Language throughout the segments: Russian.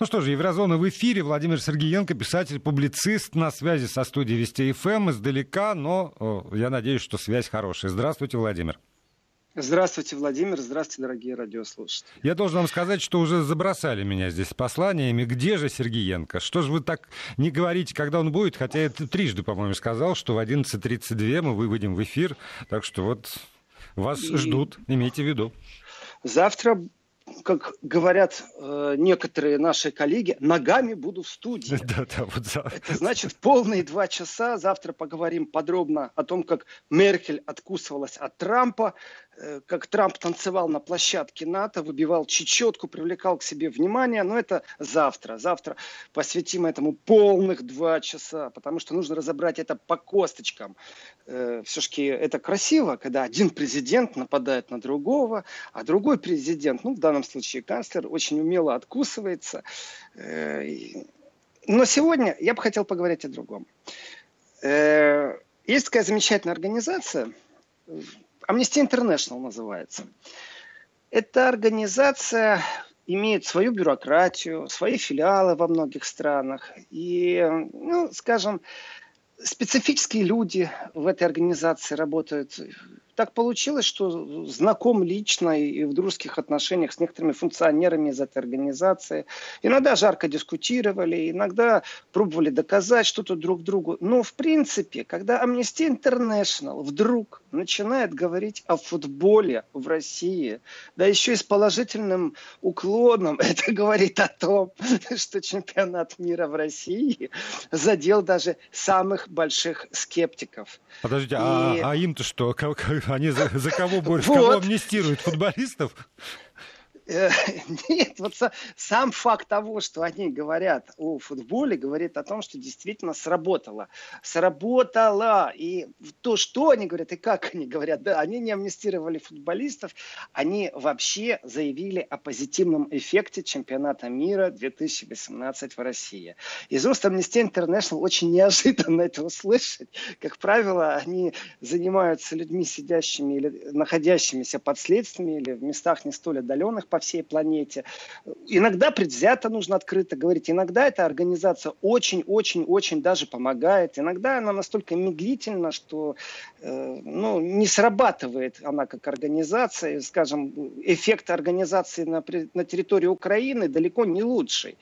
Ну что же, Еврозона в эфире. Владимир Сергеенко, писатель, публицист, на связи со студией Вести ФМ эм издалека, но я надеюсь, что связь хорошая. Здравствуйте, Владимир. Здравствуйте, Владимир. Здравствуйте, дорогие радиослушатели. Я должен вам сказать, что уже забросали меня здесь посланиями. Где же Сергеенко? Что же вы так не говорите, когда он будет? Хотя я трижды, по-моему, сказал, что в 11.32 мы выводим в эфир. Так что вот вас И... ждут, имейте в виду. Завтра как говорят э, некоторые наши коллеги, ногами буду в студии. Да, да, вот за... Это значит полные два часа. Завтра поговорим подробно о том, как Меркель откусывалась от Трампа, как Трамп танцевал на площадке НАТО, выбивал чечетку, привлекал к себе внимание. Но это завтра. Завтра посвятим этому полных два часа, потому что нужно разобрать это по косточкам. Э, Все-таки это красиво, когда один президент нападает на другого, а другой президент, ну в данном случае канцлер, очень умело откусывается. Э, но сегодня я бы хотел поговорить о другом. Есть такая замечательная организация, Amnesty International называется. Эта организация имеет свою бюрократию, свои филиалы во многих странах. И, ну, скажем, специфические люди в этой организации работают так получилось, что знаком лично и в дружеских отношениях с некоторыми функционерами из этой организации. Иногда жарко дискутировали, иногда пробовали доказать что-то друг другу. Но в принципе, когда Amnesty International вдруг начинает говорить о футболе в России, да еще и с положительным уклоном, это говорит о том, что чемпионат мира в России задел даже самых больших скептиков. Подождите, и... а, а им-то что? Они за, за кого борются? Вот. Кого амнистируют? Футболистов? Э, нет, вот сам факт того, что они говорят о футболе, говорит о том, что действительно сработало. Сработало. И то, что они говорят и как они говорят, да, они не амнистировали футболистов, они вообще заявили о позитивном эффекте чемпионата мира 2018 в России. Из уст Amnesty International очень неожиданно это услышать. Как правило, они занимаются людьми, сидящими или находящимися под следствиями или в местах не столь отдаленных по всей планете. Иногда предвзято нужно открыто говорить. Иногда эта организация очень-очень-очень даже помогает. Иногда она настолько медлительна, что э, ну, не срабатывает она как организация. Скажем, эффект организации на, на территории Украины далеко не лучший.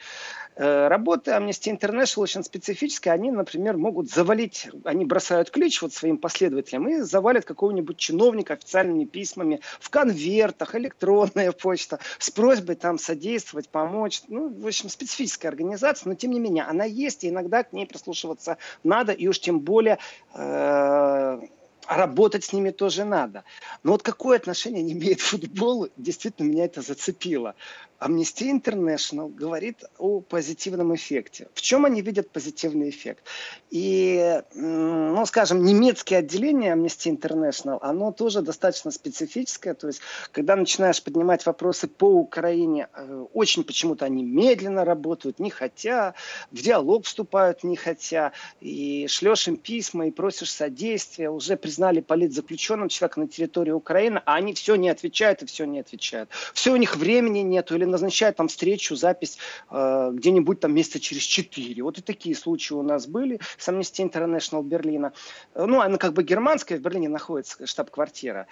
Э, работы Amnesty International очень специфические. Они, например, могут завалить, они бросают ключ вот своим последователям и завалят какого-нибудь чиновника официальными письмами в конвертах, электронная почта, с просьбой там содействовать, помочь. Ну, в общем, специфическая организация, но тем не менее, она есть, и иногда к ней прислушиваться надо, и уж тем более э, работать с ними тоже надо. Но вот какое отношение они имеют к футболу, действительно меня это зацепило. Amnesty International говорит о позитивном эффекте. В чем они видят позитивный эффект? И, ну, скажем, немецкое отделение Amnesty International, оно тоже достаточно специфическое. То есть, когда начинаешь поднимать вопросы по Украине, э, очень почему-то они медленно работают, не хотя, в диалог вступают не хотя, и шлешь им письма, и просишь содействия, уже признали политзаключенным человека на территории Украины, а они все не отвечают и все не отвечают. Все у них времени нету или назначают там встречу, запись э, где-нибудь там месяца через четыре. Вот и такие случаи у нас были с Amnesty International Берлина. Э, ну, она как бы германская, в Берлине находится штаб-квартира.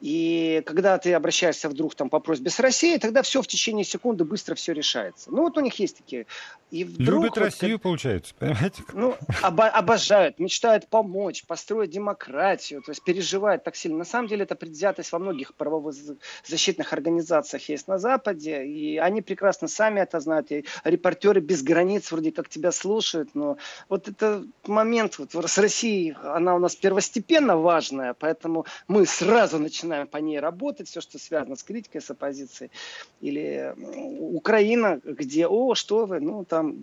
И когда ты обращаешься вдруг там по просьбе с Россией, тогда все в течение секунды быстро все решается. Ну, вот у них есть такие. И вдруг, Любят вот, Россию, как, получается, понимаете? Ну, обо- обожают, мечтают помочь, построить демократию, то есть переживают так сильно. На самом деле это предвзятость во многих правозащитных организациях есть на Западе, и они прекрасно сами это знают. И репортеры без границ вроде как тебя слушают, но вот это момент вот с Россией, она у нас первостепенно важная, поэтому мы сразу начинаем по ней работать, все, что связано с критикой, с оппозицией. Или Украина, где, о, что вы, ну, там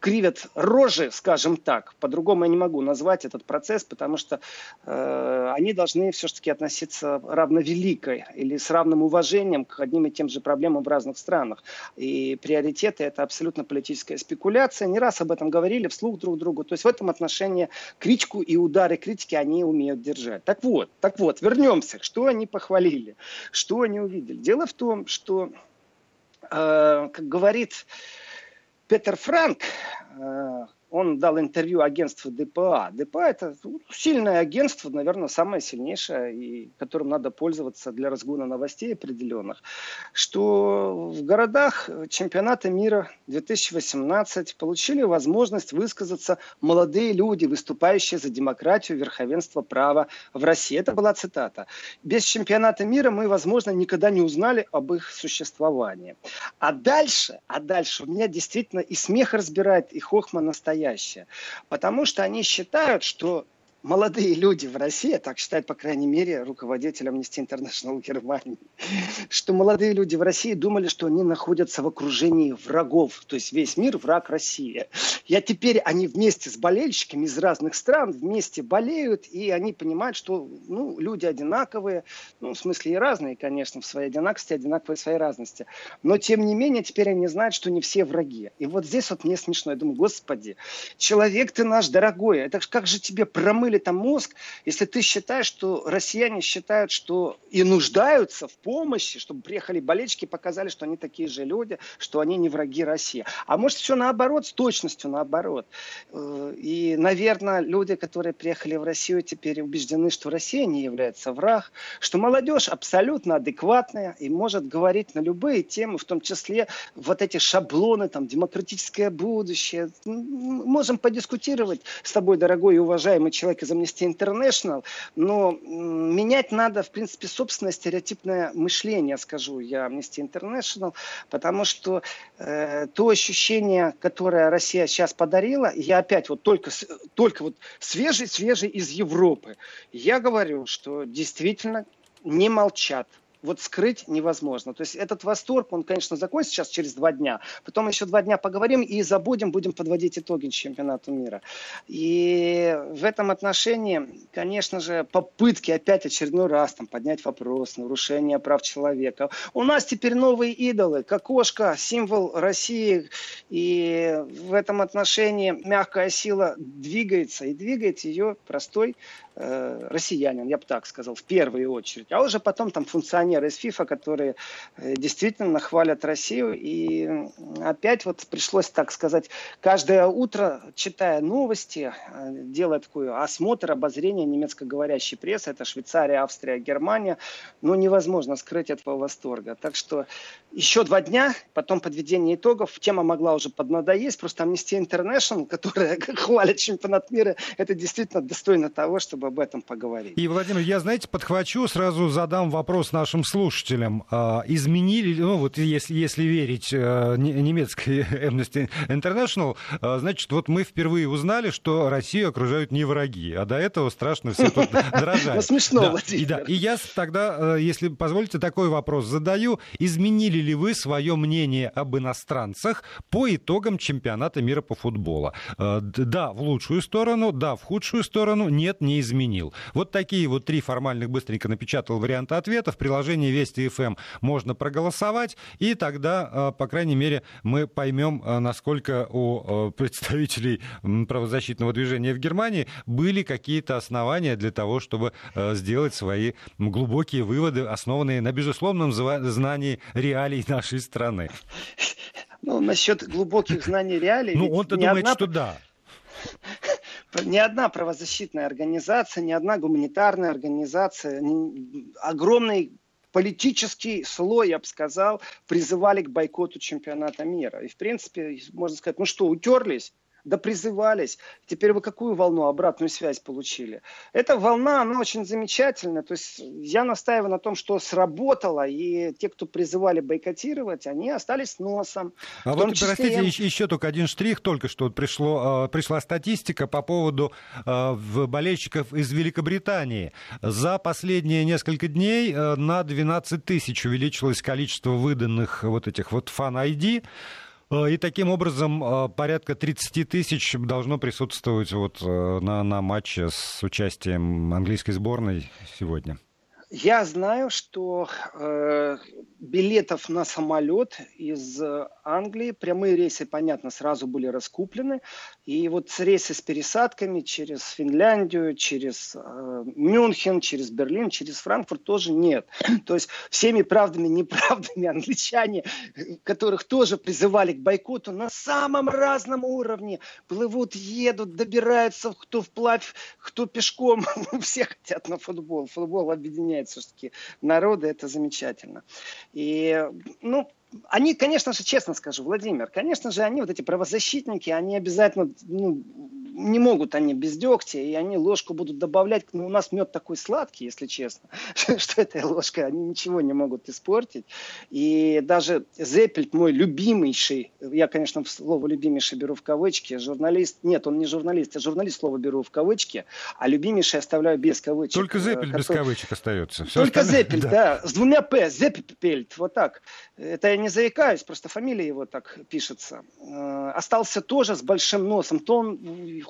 кривят рожи, скажем так. По-другому я не могу назвать этот процесс, потому что э, они должны все-таки относиться равновеликой или с равным уважением к одним и тем же проблемам в разных странах. И приоритеты – это абсолютно политическая спекуляция. Не раз об этом говорили вслух друг другу. То есть в этом отношении критику и удары критики они умеют держать. Так вот, так вот, вернемся. Что они похвалили. Что они увидели? Дело в том, что, э, как говорит Петер Франк, он дал интервью агентству ДПА. ДПА это ну, сильное агентство, наверное, самое сильнейшее, и которым надо пользоваться для разгона новостей определенных, что в городах чемпионата мира 2018 получили возможность высказаться молодые люди, выступающие за демократию, верховенство права в России. Это была цитата. Без чемпионата мира мы, возможно, никогда не узнали об их существовании. А дальше, а дальше у меня действительно и смех разбирает, и хохма настоящий настоящее. Потому что они считают, что молодые люди в России, так считает, по крайней мере, руководитель Amnesty International Германии, что молодые люди в России думали, что они находятся в окружении врагов, то есть весь мир враг России. Я теперь они вместе с болельщиками из разных стран вместе болеют, и они понимают, что ну, люди одинаковые, ну, в смысле и разные, конечно, в своей одинаковости, одинаковые в своей разности. Но, тем не менее, теперь они знают, что не все враги. И вот здесь вот мне смешно. Я думаю, господи, человек ты наш дорогой, это как же тебе промыть промыли там мозг, если ты считаешь, что россияне считают, что и нуждаются в помощи, чтобы приехали болельщики показали, что они такие же люди, что они не враги России. А может все наоборот, с точностью наоборот. Э, и, наверное, люди, которые приехали в Россию, теперь убеждены, что Россия не является враг, что молодежь абсолютно адекватная и может говорить на любые темы, в том числе вот эти шаблоны, там, демократическое будущее. Можем подискутировать с тобой, дорогой и уважаемый человек, человек из Amnesty International, но менять надо, в принципе, собственное стереотипное мышление, скажу я Amnesty International, потому что э, то ощущение, которое Россия сейчас подарила, я опять вот только, только вот свежий-свежий из Европы, я говорю, что действительно не молчат, вот скрыть невозможно. То есть этот восторг, он, конечно, закончится сейчас через два дня. Потом еще два дня поговорим и забудем, будем подводить итоги чемпионату мира. И в этом отношении, конечно же, попытки опять очередной раз там, поднять вопрос нарушения прав человека. У нас теперь новые идолы. Кокошка, символ России. И в этом отношении мягкая сила двигается. И двигает ее простой э, россиянин, я бы так сказал, в первую очередь. А уже потом там функционеры из ФИФА, которые э, действительно хвалят Россию. И опять вот пришлось, так сказать, каждое утро, читая новости, э, делая такой осмотр, обозрение немецкоговорящей прессы, это Швейцария, Австрия, Германия, ну невозможно скрыть этого восторга. Так что еще два дня, потом подведение итогов. Тема могла уже поднадоесть, просто Amnesty International, которая хвалит чемпионат мира, это действительно достойно того, чтобы об этом поговорить. И, Владимир, я, знаете, подхвачу, сразу задам вопрос нашим слушателям. А, изменили, ну вот если, если верить э, немецкой Amnesty International, а, значит, вот мы впервые узнали, что Россию окружают не враги, а до этого страшно все тут дрожали. Ну, смешно, Владимир. И я тогда, э, если позволите, такой вопрос задаю. Изменили ли вы свое мнение об иностранцах по итогам чемпионата мира по футболу? Э, да, в лучшую сторону, да, в худшую сторону, нет, не изменил. Вот такие вот три формальных быстренько напечатал варианты ответа. В приложении Вести ФМ можно проголосовать, и тогда, э, по крайней мере, мы поймем, э, насколько у э, представителей правозащитного движения в Германии были какие-то основания для того, чтобы сделать свои глубокие выводы, основанные на безусловном знании реалий нашей страны. Ну, насчет глубоких знаний реалий... Ну, он-то думает, одна... что да ни одна правозащитная организация, ни одна гуманитарная организация, ни, огромный политический слой, я бы сказал, призывали к бойкоту чемпионата мира. И, в принципе, можно сказать, ну что, утерлись? Да призывались. Теперь вы какую волну, обратную связь получили? Эта волна, она очень замечательная. То есть я настаиваю на том, что сработало, и те, кто призывали бойкотировать, они остались носом. А вот, числе... простите, еще, еще только один штрих. Только что вот пришло, а, пришла статистика по поводу а, болельщиков из Великобритании. За последние несколько дней а, на 12 тысяч увеличилось количество выданных вот этих вот фан-айди. Э, и таким образом э, порядка 30 тысяч должно присутствовать вот э, на, на матче с участием английской сборной сегодня. Я знаю, что э, билетов на самолет из Англии, прямые рейсы, понятно, сразу были раскуплены. И вот рейсы с пересадками через Финляндию, через э, Мюнхен, через Берлин, через Франкфурт тоже нет. То есть всеми правдами, неправдами англичане, которых тоже призывали к бойкоту, на самом разном уровне плывут, едут, добираются, кто вплавь, кто пешком. Все хотят на футбол. Футбол объединяет все-таки народы, это замечательно. И, ну, они, конечно же, честно скажу, Владимир, конечно же, они вот эти правозащитники, они обязательно ну, не могут они без дегтя, и они ложку будут добавлять. Ну, у нас мед такой сладкий, если честно, что этой ложкой они ничего не могут испортить. И даже Зеппельт, мой любимейший, я, конечно, слово любимейший беру в кавычки, журналист, нет, он не журналист, я журналист слово беру в кавычки, а любимейший оставляю без кавычек. Только Зеппельт который... без кавычек остается. Все Только остальное... Зеппельт, да. да, с двумя П, Зеппельт, вот так. Это я не заикаюсь, просто фамилия его так пишется. Э, остался тоже с большим носом, то он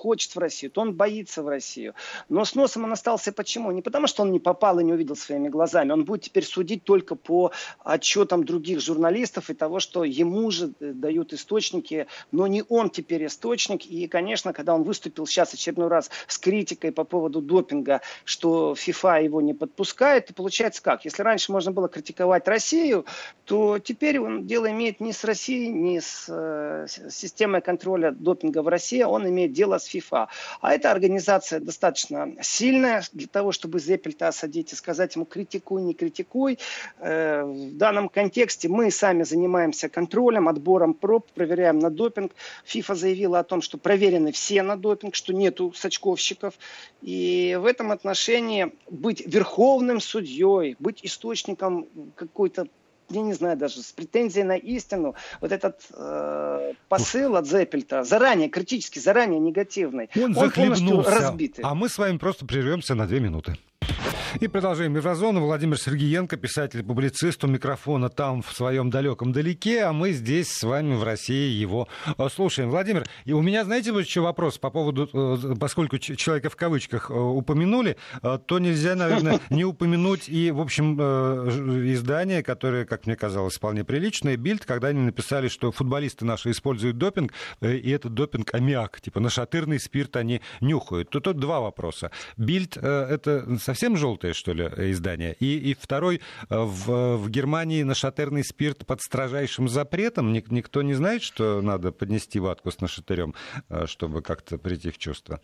хочет в Россию, то он боится в Россию. Но с носом он остался почему? Не потому, что он не попал и не увидел своими глазами. Он будет теперь судить только по отчетам других журналистов и того, что ему же э, дают источники, но не он теперь источник. И, конечно, когда он выступил сейчас очередной раз с критикой по поводу допинга, что ФИФА его не подпускает, то получается как? Если раньше можно было критиковать Россию, то теперь он дело имеет не с Россией, не с э, системой контроля допинга в России, он имеет дело с ФИФА. А эта организация достаточно сильная для того, чтобы Зеппельта осадить и сказать ему критикуй, не критикуй. Э, в данном контексте мы сами занимаемся контролем, отбором проб, проверяем на допинг. ФИФА заявила о том, что проверены все на допинг, что нету сачковщиков. И в этом отношении быть верховным судьей, быть источником какой-то я не знаю, даже с претензией на истину, вот этот э, посыл от Зеппельта, заранее, критически, заранее негативный, он, он полностью разбитый. А мы с вами просто прервемся на две минуты. И продолжаем Еврозону. Владимир Сергеенко, писатель-публицист у микрофона там в своем далеком далеке, а мы здесь с вами в России его э, слушаем. Владимир, и у меня, знаете, вот еще вопрос по поводу, э, поскольку человека в кавычках э, упомянули, то нельзя, наверное, не упомянуть и, в общем, издание, которое, как мне казалось, вполне приличное, Бильд, когда они написали, что футболисты наши используют допинг, и этот допинг аммиак, типа нашатырный спирт они нюхают. Тут, тут два вопроса. Бильд это совсем желтый желтое, что ли, издание. И, и второй, э, в, в Германии нашатерный спирт под строжайшим запретом. Ник, никто не знает, что надо поднести ватку с нашатырем, э, чтобы как-то прийти в чувство.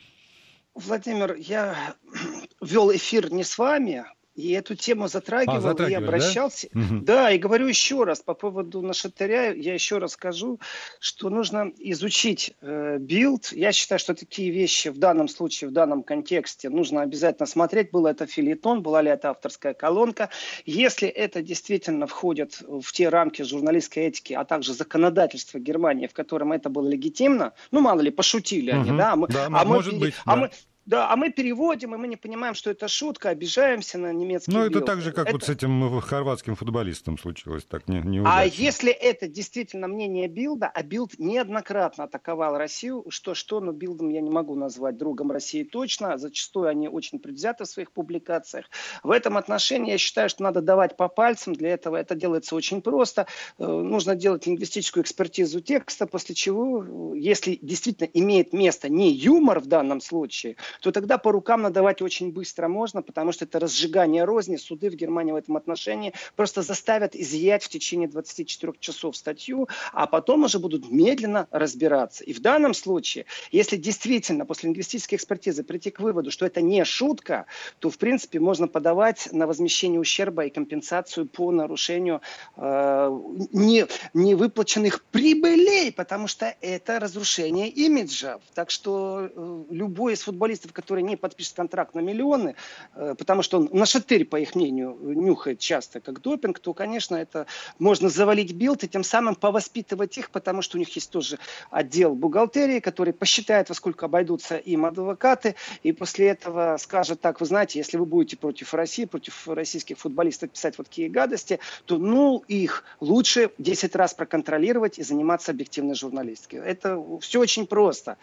Владимир, я вел эфир не с вами, и эту тему затрагивал, а, и обращался. Да? да, и говорю еще раз по поводу нашатыря, я еще раз скажу, что нужно изучить э, Bild. Я считаю, что такие вещи в данном случае, в данном контексте нужно обязательно смотреть, был это фельетон, была ли это авторская колонка. Если это действительно входит в те рамки журналистской этики, а также законодательства Германии, в котором это было легитимно, ну, мало ли, пошутили угу. они, да, а мы, да, а может мы, быть, а да. мы да, а мы переводим, и мы не понимаем, что это шутка, обижаемся на немецкий Ну, это так же, как это... вот с этим хорватским футболистом случилось, так не, не А если это действительно мнение Билда, а Билд неоднократно атаковал Россию, что-что, но Билдом я не могу назвать другом России точно, зачастую они очень предвзяты в своих публикациях. В этом отношении я считаю, что надо давать по пальцам, для этого это делается очень просто. Э, нужно делать лингвистическую экспертизу текста, после чего, если действительно имеет место не юмор в данном случае, то тогда по рукам надавать очень быстро можно, потому что это разжигание розни. Суды в Германии в этом отношении просто заставят изъять в течение 24 часов статью, а потом уже будут медленно разбираться. И в данном случае, если действительно после лингвистической экспертизы прийти к выводу, что это не шутка, то в принципе можно подавать на возмещение ущерба и компенсацию по нарушению э, не, невыплаченных прибылей, потому что это разрушение имиджа. Так что э, любой из футболистов футболистов, которые не подпишут контракт на миллионы, э, потому что он нашатырь, по их мнению, нюхает часто как допинг, то, конечно, это можно завалить Bild и тем самым повоспитывать их, потому что у них есть тоже отдел бухгалтерии, который посчитает, во сколько обойдутся им адвокаты, и после этого скажет так, вы знаете, если вы будете против России, против российских футболистов писать вот такие гадости, то ну их лучше 10 раз проконтролировать и заниматься объективной журналистикой. Это все очень просто.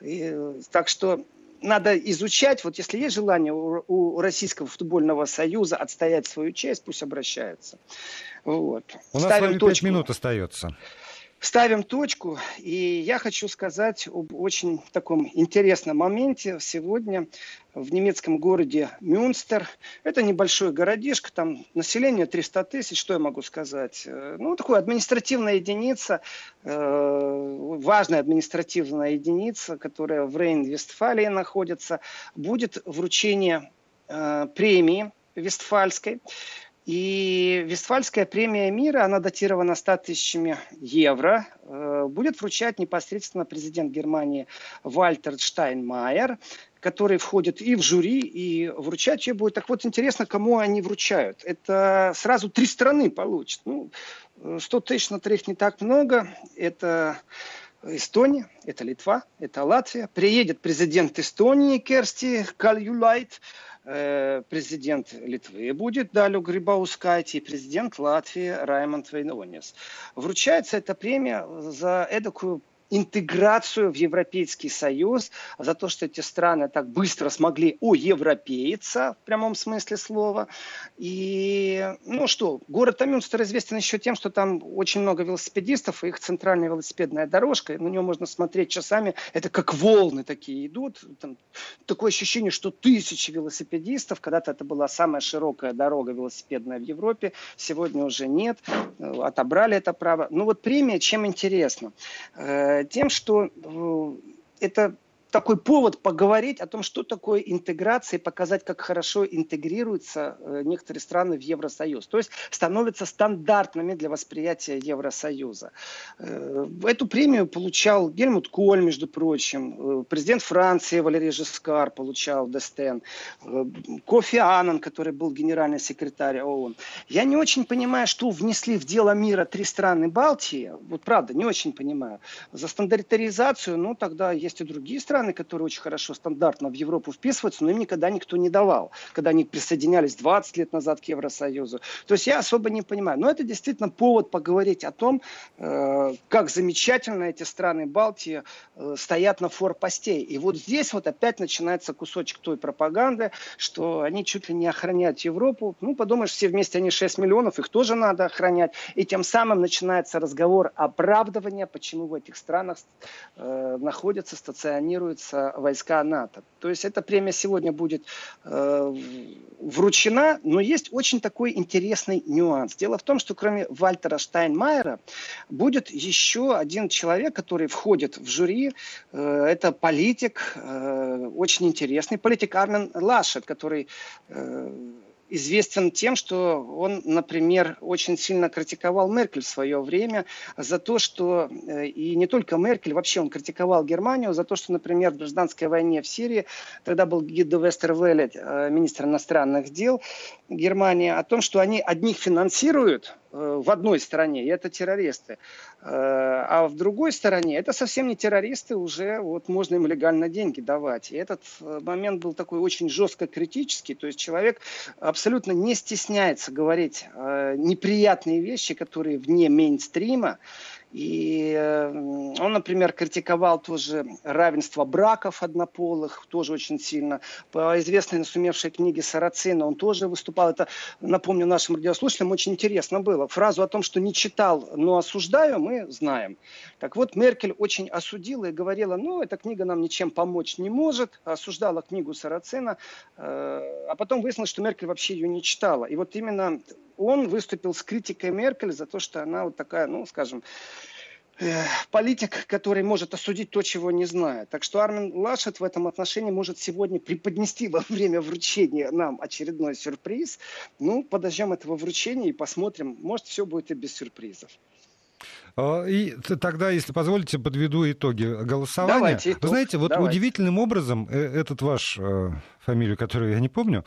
И, так что надо изучать. Вот если есть желание у, у Российского футбольного союза отстоять свою честь, пусть обращаются. Вот. У нас Ставим с вами точку. минут остается. Ставим точку, и я хочу сказать об очень таком интересном моменте сегодня в немецком городе Мюнстер. Это небольшой городишко, там население 300 тысяч, что я могу сказать? Э, ну, такая административная единица, э, важная административная единица, которая в Рейн-Вестфалии находится, будет вручение э, премии Вестфальской. И Вестфальская премия мира, она датирована 100 тысячами евро, э, будет вручать непосредственно президент Германии Вальтер Штайнмайер, который входит и в жюри, и вручать ее будет. Так вот, интересно, кому они вручают. Это сразу три страны получат. Ну, 100 тысяч на троих не так много. Это Эстония, это Литва, это Латвия. Приедет президент Эстонии Керсти Кальюлайт, Э, президент Литвы будет Далю Грибаускайте и президент Латвии Раймонд Вейнонис. Вручается эта премия за эдакую интеграцию в Европейский Союз, за то, что эти страны так быстро смогли уевропеиться в прямом смысле слова. И, ну что, город Амюнстер известен еще тем, что там очень много велосипедистов, и их центральная велосипедная дорожка, на нее можно смотреть часами, это как волны такие идут. Там, такое ощущение, что тысячи велосипедистов, когда-то это была самая широкая дорога велосипедная в Европе, сегодня уже нет, отобрали это право. Ну вот премия чем интересна? Тем, что э, это такой повод поговорить о том, что такое интеграция, и показать, как хорошо интегрируются э, некоторые страны в Евросоюз. То есть становятся стандартными для восприятия Евросоюза. Э, эту премию получал Гельмут Коль, между прочим, э, президент Франции Валерий Жескар получал Дестен, Кофи Аннан, который был генеральный секретарь ООН. Я не очень понимаю, что внесли в дело мира три страны Балтии. Вот правда, не очень понимаю. За стандартизацию, ну тогда есть и другие страны, страны, которые очень хорошо стандартно в Европу вписываются, но им никогда никто не давал, когда они присоединялись 20 лет назад к Евросоюзу. То есть я особо не понимаю. Но это действительно повод поговорить о том, э, как замечательно эти страны Балтии э, стоят на форпостей. И вот здесь вот опять начинается кусочек той пропаганды, что они чуть ли не охраняют Европу. Ну, подумаешь, все вместе они 6 миллионов, их тоже надо охранять. И тем самым начинается разговор оправдывания, почему в этих странах э, находятся, стационируют базируются войска НАТО. То есть эта премия сегодня будет э, вручена, но есть очень такой интересный нюанс. Дело в том, что кроме Вальтера Штайнмайера будет еще один человек, который входит в жюри. Э, это политик, э, очень интересный политик Армен Лашет, который э, известен тем, что он, например, очень сильно критиковал Меркель в свое время за то, что, э, и не только Меркель, вообще он критиковал Германию за то, что, например, в гражданской войне в Сирии, тогда был Гидо Вестервелле, э, министр иностранных дел Германии, о том, что они одних финансируют, в одной стороне, и это террористы. Э, а в другой стороне это совсем не террористы, уже вот можно им легально деньги давать. И этот э, момент был такой очень жестко критический, то есть человек абсолютно не стесняется говорить неприятные вещи, которые вне мейнстрима, и он, например, критиковал тоже равенство браков однополых, тоже очень сильно. По известной насумевшей книге Сарацина он тоже выступал. Это, напомню нашим радиослушателям, очень интересно было. Фразу о том, что не читал, но осуждаю, мы знаем. Так вот, Меркель очень осудила и говорила, ну, эта книга нам ничем помочь не может. Осуждала книгу Сарацина. Э, а потом выяснилось, что Меркель вообще ее не читала. И вот именно он выступил с критикой Меркель за то, что она вот такая, ну, скажем, э, политик, который может осудить то, чего не знает. Так что Армин Лашет в этом отношении может сегодня преподнести во время вручения нам очередной сюрприз. Ну, подождем этого вручения и посмотрим. Может, все будет и без сюрпризов. А, и тогда, если позволите, подведу итоги голосования. Давайте итог. Вы знаете, вот Давайте. удивительным образом э, этот ваш э, фамилию, которую я не помню,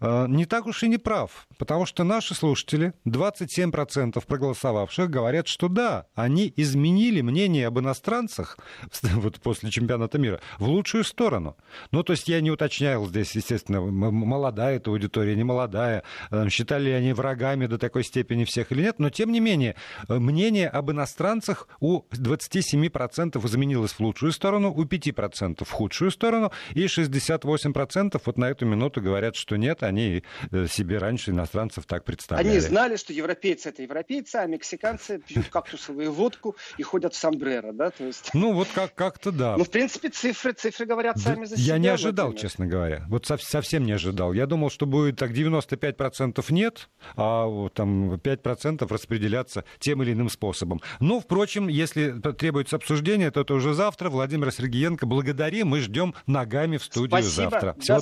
э, не так уж и не прав. Потому что наши слушатели, 27% проголосовавших, говорят, что да, они изменили мнение об иностранцах вот после чемпионата мира в лучшую сторону. Ну, то есть я не уточнял здесь, естественно, молодая эта аудитория, не молодая, считали ли они врагами до такой степени всех или нет, но тем не менее, мнение об иностранцах у 27% изменилось в лучшую сторону, у 5% в худшую сторону, и 68% вот на эту минуту говорят, что нет, они э, себе раньше иностранцев так представляли. Они знали, что европейцы это европейцы, а мексиканцы пьют кактусовую водку и ходят в сомбреро, да? То есть... Ну вот как- как-то да. Ну, в принципе, цифры, цифры говорят сами за себя. Я не ожидал, честно говоря. Вот совсем не ожидал. Я думал, что будет так 95% нет, а там 5% распределяться тем или иным способом. Но, впрочем, если требуется обсуждение, то это уже завтра. Владимир Сергеенко, благодарим. Мы ждем ногами в студию Спасибо. завтра. Всего